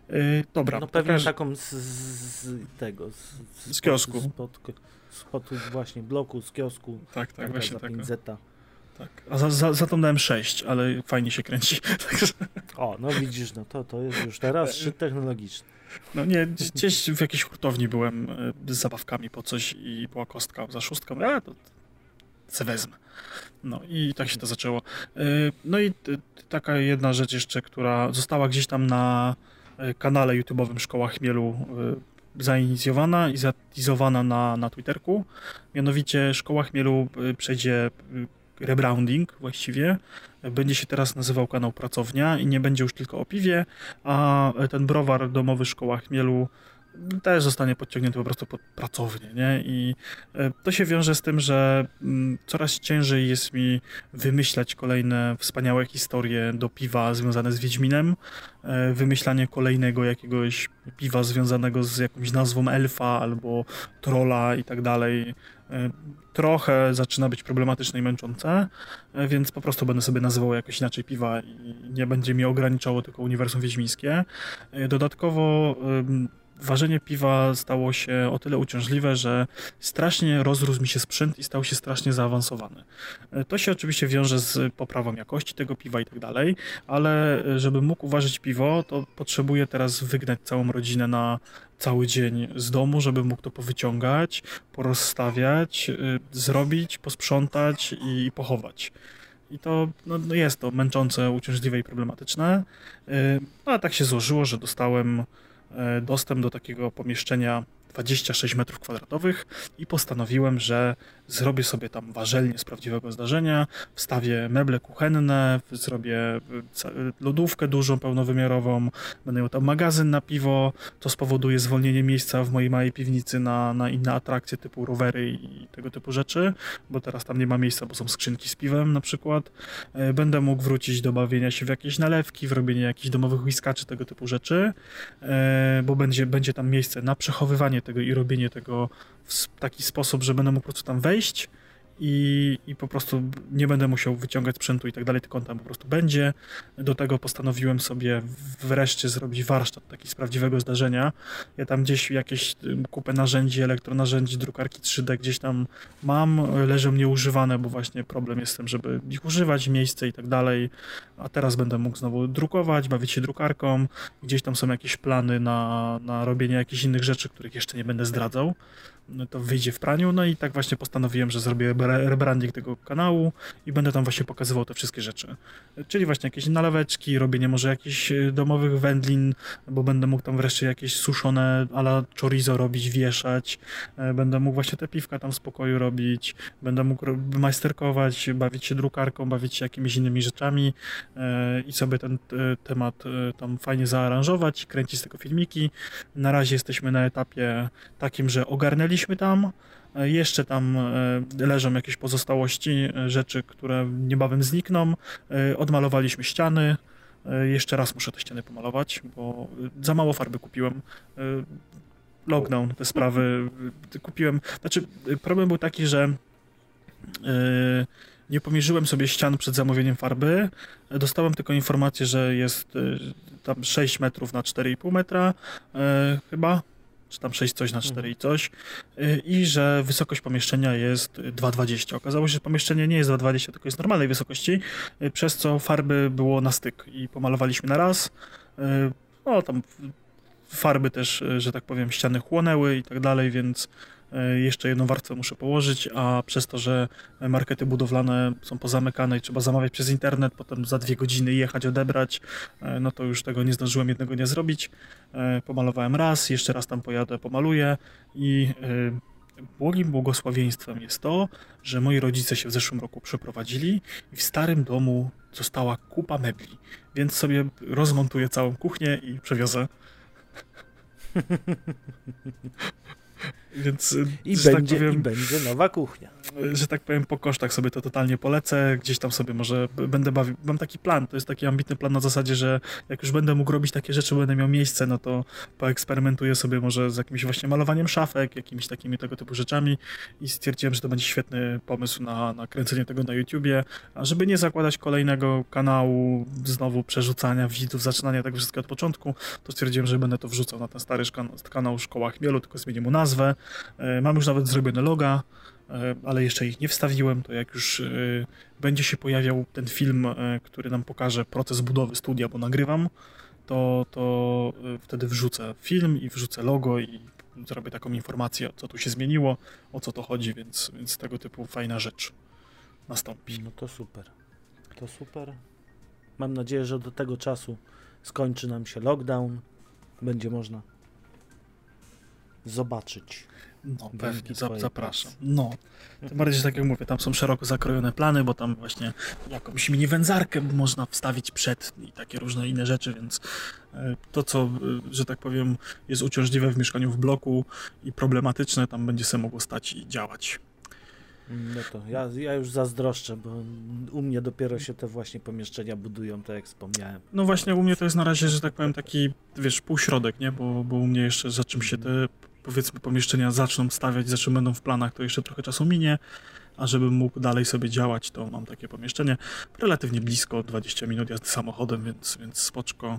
Yy, dobra. No pewnie pokaż... taką z, z tego, z, z, z kiosku. Spod, spod, właśnie bloku, z kiosku. Tak, tak, właśnie tak. Tak. A za, za, za tą dałem 6, ale fajnie się kręci. O, no widzisz, no to, to jest już teraz szczyt technologiczny. No nie, gdzieś w jakiejś hurtowni byłem e, z zabawkami po coś i była kostka za szóstką, a to se wezmę. No i tak się to zaczęło. E, no i taka jedna rzecz jeszcze, która została gdzieś tam na e, kanale YouTube'owym Szkoła Chmielu zainicjowana i zatizowana na, na Twitterku. Mianowicie Szkoła Chmielu przejdzie rebranding właściwie. Będzie się teraz nazywał kanał Pracownia i nie będzie już tylko o piwie, a ten browar domowy Szkoła Chmielu też zostanie podciągnięty po prostu pod pracownię, nie? I e, to się wiąże z tym, że mm, coraz ciężej jest mi wymyślać kolejne wspaniałe historie do piwa związane z Wiedźminem, e, wymyślanie kolejnego jakiegoś piwa związanego z jakąś nazwą elfa albo trola i tak dalej. E, trochę zaczyna być problematyczne i męczące, więc po prostu będę sobie nazywał jakoś inaczej piwa i nie będzie mi ograniczało tylko uniwersum wiedźmińskie. Dodatkowo ważenie piwa stało się o tyle uciążliwe, że strasznie rozrósł mi się sprzęt i stał się strasznie zaawansowany. E, to się oczywiście wiąże z poprawą jakości tego piwa i tak dalej, ale e, żeby mógł uważać piwo, to potrzebuję teraz wygnać całą rodzinę na cały dzień z domu, żeby mógł to powyciągać, porozstawiać, e, zrobić, posprzątać i pochować. I to no, no jest to męczące, uciążliwe i problematyczne. No a tak się złożyło, że dostałem E, dostęp do takiego pomieszczenia 26 metrów kwadratowych i postanowiłem, że zrobię sobie tam warzelnię z prawdziwego zdarzenia, wstawię meble kuchenne, zrobię e, lodówkę dużą, pełnowymiarową, będę miał tam magazyn na piwo, to spowoduje zwolnienie miejsca w mojej małej piwnicy na, na inne atrakcje typu rowery i tego typu rzeczy, bo teraz tam nie ma miejsca, bo są skrzynki z piwem na przykład. E, będę mógł wrócić do bawienia się w jakieś nalewki, w robienie jakichś domowych whiskaczy, tego typu rzeczy, e, bo będzie, będzie tam miejsce na przechowywanie tego i robienie tego w taki sposób, że będę mógł po prostu tam wejść i, i po prostu nie będę musiał wyciągać sprzętu i tak dalej, tylko on tam po prostu będzie. Do tego postanowiłem sobie wreszcie zrobić warsztat taki z prawdziwego zdarzenia. Ja tam gdzieś jakieś kupę narzędzi, elektronarzędzi, drukarki 3D gdzieś tam mam, leżą nieużywane, bo właśnie problem jest z tym, żeby ich używać, miejsce i tak dalej. A teraz będę mógł znowu drukować, bawić się drukarką. Gdzieś tam są jakieś plany na, na robienie jakichś innych rzeczy, których jeszcze nie będę zdradzał. No to wyjdzie w praniu, no i tak właśnie postanowiłem, że zrobię rebranding tego kanału i będę tam właśnie pokazywał te wszystkie rzeczy. Czyli właśnie jakieś naleweczki, robienie może jakichś e, domowych wędlin, bo będę mógł tam wreszcie jakieś suszone ala chorizo robić, wieszać, e, będę mógł właśnie te piwka tam w spokoju robić, będę mógł majsterkować, bawić się drukarką, bawić się jakimiś innymi rzeczami e, i sobie ten temat tam fajnie zaaranżować, kręcić z tego filmiki. Na razie jesteśmy na etapie takim, że ogarnęliśmy byliśmy tam. E, jeszcze tam e, leżą jakieś pozostałości, e, rzeczy, które niebawem znikną. Odmalowaliśmy ściany. Jeszcze raz muszę te ściany pomalować, bo za mało farby kupiłem. Lockdown, te sprawy kupiłem. Znaczy, problem był taki, że nie pomierzyłem sobie ścian przed zamówieniem farby. Dostałem tylko informację, że jest tam 6 metrów na 4,5 metra, chyba czy tam 6 coś na 4 mhm. i coś, y, i że wysokość pomieszczenia jest 2,20. Okazało się, że pomieszczenie nie jest 2,20, tylko jest normalnej wysokości, y, przez co farby było na styk i pomalowaliśmy na raz. Y, no tam farby też, że tak powiem, ściany chłonęły i tak dalej, więc jeszcze jedną warstwę muszę położyć, a przez to, że markety budowlane są pozamykane i trzeba zamawiać przez internet, potem za dwie godziny jechać, odebrać, e, no to już tego nie zdążyłem jednego nie zrobić. Pomalowałem raz, jeszcze raz tam pojadę, pomaluję i błogim błogosławieństwem jest to, że moi rodzice się w zeszłym roku przeprowadzili i w starym domu została kupa mebli, więc sobie rozmontuję całą kuchnię i przewiozę. Więc, I, tak będzie, tak powiem, I będzie nowa kuchnia. Że tak powiem, po kosztach sobie to totalnie polecę. Gdzieś tam sobie może będę bawił. Mam taki plan, to jest taki ambitny plan na zasadzie, że jak już będę mógł robić takie rzeczy, będę miał miejsce, no to poeksperymentuję sobie może z jakimś właśnie malowaniem szafek, jakimiś takimi tego typu rzeczami i stwierdziłem, że to będzie świetny pomysł na, na kręcenie tego na YouTubie, a żeby nie zakładać kolejnego kanału, znowu przerzucania widzów, zaczynania tego wszystkiego od początku, to stwierdziłem, że będę to wrzucał na ten stary kanał Szkoła Chmielu, tylko zmienię mu nazwę E, mam już nawet zrobione loga, ale jeszcze ich nie wstawiłem. To jak już e, będzie się pojawiał ten film, który nam pokaże proces budowy studia, bo nagrywam, to, to wtedy wrzucę film i wrzucę logo i zrobię taką informację, co tu się zmieniło, o co to chodzi, więc, więc tego typu fajna rzecz nastąpi. No to super. To super. Mam nadzieję, że do tego czasu skończy nam się lockdown. Będzie można zobaczyć. No, pewnie, zapraszam. No, tym bardziej, że tak jak mówię, tam są szeroko zakrojone plany, bo tam właśnie jakąś mini wędzarkę można wstawić przed i takie różne inne rzeczy, więc e, to, co, e, że tak powiem, jest uciążliwe w mieszkaniu w bloku i problematyczne, tam będzie sobie mogło stać i działać. No to ja, ja już zazdroszczę, bo u mnie dopiero się te właśnie pomieszczenia budują, tak jak wspomniałem. No właśnie, u mnie to jest na razie, że tak powiem, taki, wiesz, półśrodek, nie? Bo, bo u mnie jeszcze za czym się te powiedzmy pomieszczenia zaczną stawiać, za czym będą w planach, to jeszcze trochę czasu minie, a żebym mógł dalej sobie działać, to mam takie pomieszczenie relatywnie blisko, 20 minut jazdy samochodem, więc, więc spoczko.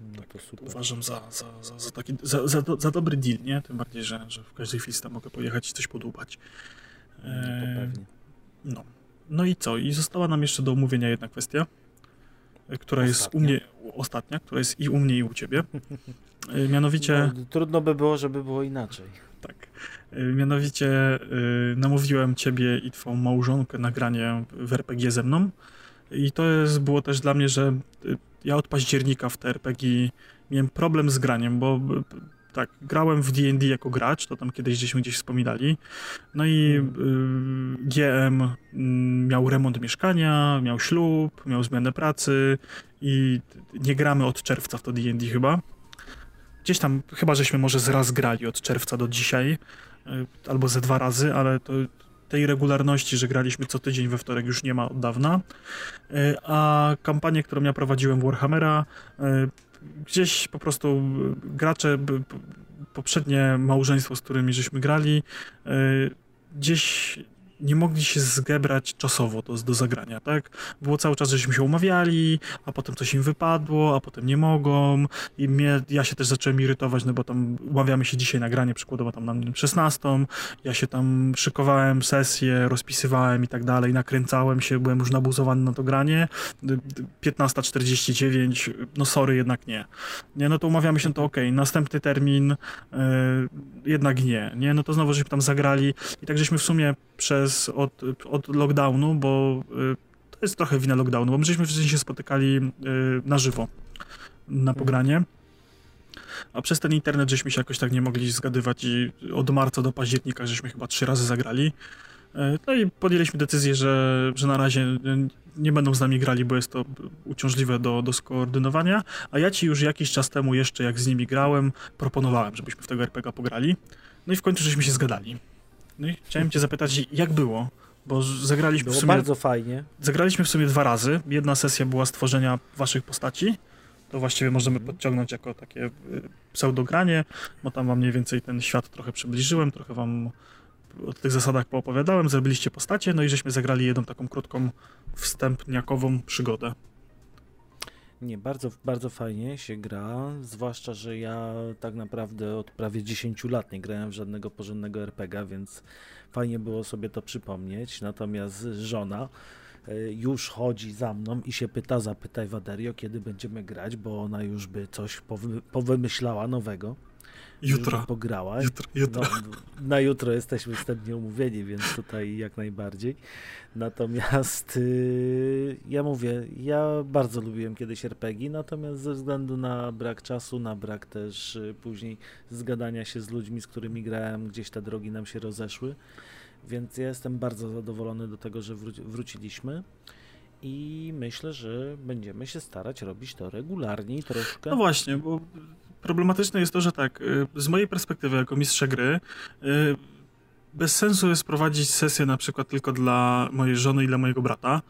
No tak, uważam za, za, za, za, taki, za, za, za, dobry deal, nie? Tym bardziej, że, że w każdej chwili tam mogę pojechać i coś podłubać. No, e, no. no i co? I została nam jeszcze do omówienia jedna kwestia, e, która ostatnia. jest u mnie ostatnia, która jest i u mnie i u ciebie. E, mianowicie. No, trudno by było, żeby było inaczej. Tak. E, mianowicie namówiłem ciebie i twoją małżonkę na granie w RPG ze mną. I to jest, było też dla mnie, że ja od października w te RPG miałem problem z graniem, bo tak, grałem w D&D jako gracz, to tam kiedyś żeśmy gdzieś wspominali. No i y, GM y, miał remont mieszkania, miał ślub, miał zmianę pracy i nie gramy od czerwca w to D&D chyba. Gdzieś tam, chyba żeśmy może z raz grali od czerwca do dzisiaj, y, albo ze dwa razy, ale to tej regularności, że graliśmy co tydzień we wtorek już nie ma od dawna. Y, a kampanię, którą ja prowadziłem w Warhammera, y, gdzieś po prostu gracze, poprzednie małżeństwo, z którymi żeśmy grali, gdzieś nie mogli się zgebrać czasowo do, do zagrania, tak? Było cały czas, żeśmy się umawiali, a potem coś im wypadło, a potem nie mogą i mnie, ja się też zacząłem irytować, no bo tam umawiamy się dzisiaj nagranie, przykładowo tam na 16, ja się tam szykowałem sesję, rozpisywałem i tak dalej, nakręcałem się, byłem już nabuzowany na to granie, 15.49, no sorry, jednak nie. Nie, no to umawiamy się, to ok, następny termin, yy, jednak nie, nie, no to znowu żeśmy tam zagrali i tak żeśmy w sumie przez, od, od lockdownu, bo y, to jest trochę wina lockdownu, bo my żeśmy wszyscy się spotykali y, na żywo na mhm. pogranie. A przez ten internet żeśmy się jakoś tak nie mogli zgadywać i od marca do października żeśmy chyba trzy razy zagrali. Y, no i podjęliśmy decyzję, że, że na razie nie będą z nami grali, bo jest to uciążliwe do, do skoordynowania. A ja ci już jakiś czas temu jeszcze, jak z nimi grałem, proponowałem, żebyśmy w tego RPG pograli. No i w końcu żeśmy się zgadali. No i chciałem cię zapytać, jak było? Bo zagraliśmy było w sumie... bardzo fajnie. Zagraliśmy w sumie dwa razy. Jedna sesja była stworzenia waszych postaci. To właściwie możemy mhm. podciągnąć jako takie y, pseudogranie, bo tam wam mniej więcej ten świat trochę przybliżyłem, trochę wam o tych zasadach poopowiadałem, zrobiliście postacie, no i żeśmy zagrali jedną taką krótką, wstępniakową przygodę. Nie, bardzo, bardzo fajnie się gra, zwłaszcza, że ja tak naprawdę od prawie 10 lat nie grałem w żadnego porządnego RPGa, więc fajnie było sobie to przypomnieć. Natomiast żona e, już chodzi za mną i się pyta, zapytaj Waderio, kiedy będziemy grać, bo ona już by coś powy, powymyślała nowego. Jutro. Pograłaś. Jutro, jutro. No, na jutro jesteśmy wstępnie umówieni, więc tutaj jak najbardziej. Natomiast yy, ja mówię, ja bardzo lubiłem kiedyś RPG, natomiast ze względu na brak czasu, na brak też yy, później zgadania się z ludźmi, z którymi grałem, gdzieś te drogi nam się rozeszły. Więc ja jestem bardzo zadowolony do tego, że wró- wróciliśmy. I myślę, że będziemy się starać robić to regularniej troszkę. No właśnie, bo problematyczne jest to, że tak, y, z mojej perspektywy jako mistrza gry, y, bez sensu jest prowadzić sesję na przykład tylko dla mojej żony i dla mojego brata.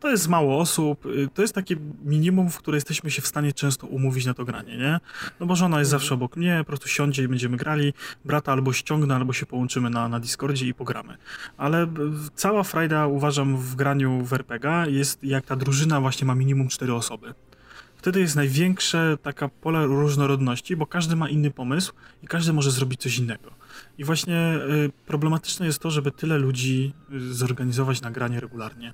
To jest mało osób, y, to jest takie minimum, w które jesteśmy się w stanie często umówić na to granie, nie? No bo żona jest Mhm. zawsze obok mnie, po prostu siądzie i będziemy grali, brata albo ściągnę, albo się połączymy na, na Discordzie i pogramy. Ale b- cała frajda uważam w graniu w RPG jest jak ta drużyna właśnie ma minimum cztery osoby. Wtedy jest największe taka pole różnorodności, bo każdy ma inny pomysł i każdy może zrobić coś innego. I właśnie y, problematyczne jest to, żeby tyle ludzi y, zorganizować na granie regularnie.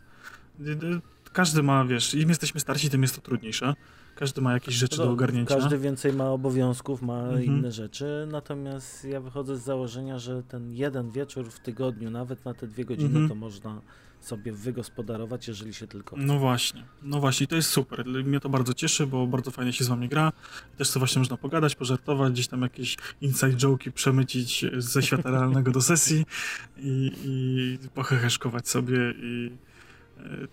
Y, y, Każdy ma, wiesz, im jesteśmy starsi, tym jest to trudniejsze. Każdy ma jakieś rzeczy No, do ogarnięcia. Każdy więcej ma obowiązków, ma Mhm. inne rzeczy, natomiast ja wychodzę z założenia, że ten jeden wieczór w tygodniu, nawet na te dwie godziny, Mhm. to można sobie wygospodarować, jeżeli się tylko chce. No właśnie, no właśnie, to jest super. Mnie to bardzo cieszy, bo bardzo fajnie się z wami gra. Też sobie właśnie można pogadać, pożartować, gdzieś tam jakieś inside joke'i przemycić ze świata realnego do sesji i, i poheheszkować sobie i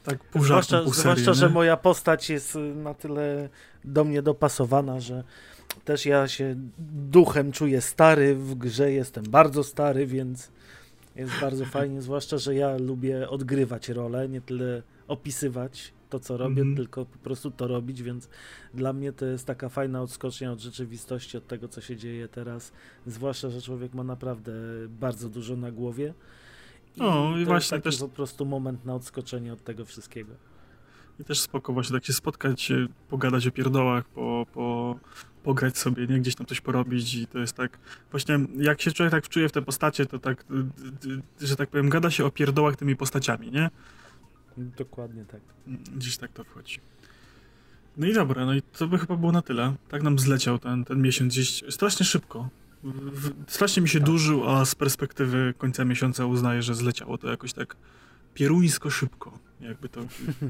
tak pół Zwłaszcza, pół zwłaszcza że moja postać jest na tyle do mnie dopasowana, że też ja się duchem czuję stary w grze, jestem bardzo stary, więc jest bardzo fajnie, zwłaszcza, że ja lubię odgrywać rolę, nie tyle opisywać to, co robię, Mhm. tylko po prostu to robić, więc dla mnie to jest taka fajna odskocznia od rzeczywistości, od tego, co się dzieje teraz, zwłaszcza, że człowiek ma naprawdę bardzo dużo na głowie. O, i to jest właśnie też- po prostu moment na odskoczenie od tego wszystkiego. I też spoko właśnie tak się spotkać, pogadać o pierdołach, po, po, pograć sobie, nie? Gdzieś tam coś porobić i to jest tak, właśnie jak się człowiek tak wczuje w te postacie, to tak, że tak powiem, gada się o pierdołach tymi postaciami, nie? Dokładnie tak. Gdzieś tak to wchodzi. No i dobra, no i to by chyba było na tyle. Tak nam zleciał ten, ten miesiąc gdzieś strasznie szybko. Strasznie mi się dłużył, a z perspektywy końca miesiąca uznaję, że zleciało to jakoś tak pieruńsko szybko. Jakby to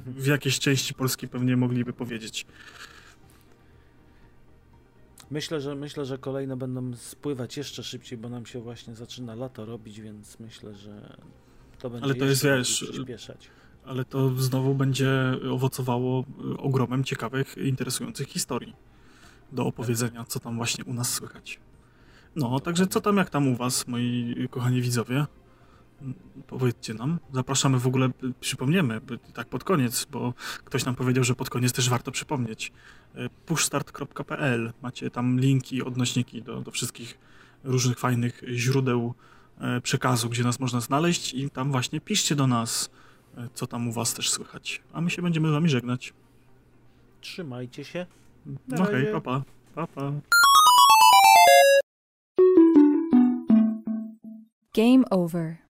w jakiejś części Polski pewnie mogliby powiedzieć. Myślę, że myślę, że kolejne będą spływać jeszcze szybciej, bo nam się właśnie zaczyna lato robić, więc myślę, że to będzie Ale to jest, wiesz, przyspieszać. Ale to znowu będzie owocowało y, ogromem ciekawych, interesujących historii do opowiedzenia, co tam właśnie u nas słychać. No, także co tam, jak tam u was, moi kochani widzowie? Powiedzcie nam. Zapraszamy w ogóle, przypomniemy, tak pod koniec, bo ktoś nam powiedział, że pod koniec też warto przypomnieć. Y, pushstart.pl. Macie tam linki, odnośniki do, do wszystkich różnych fajnych źródeł e, przekazu, gdzie nas można znaleźć i tam właśnie piszcie do nas, e, co tam u was też słychać. A my się będziemy z wami żegnać. Trzymajcie się. Na No hej, papa. Papa. Game over.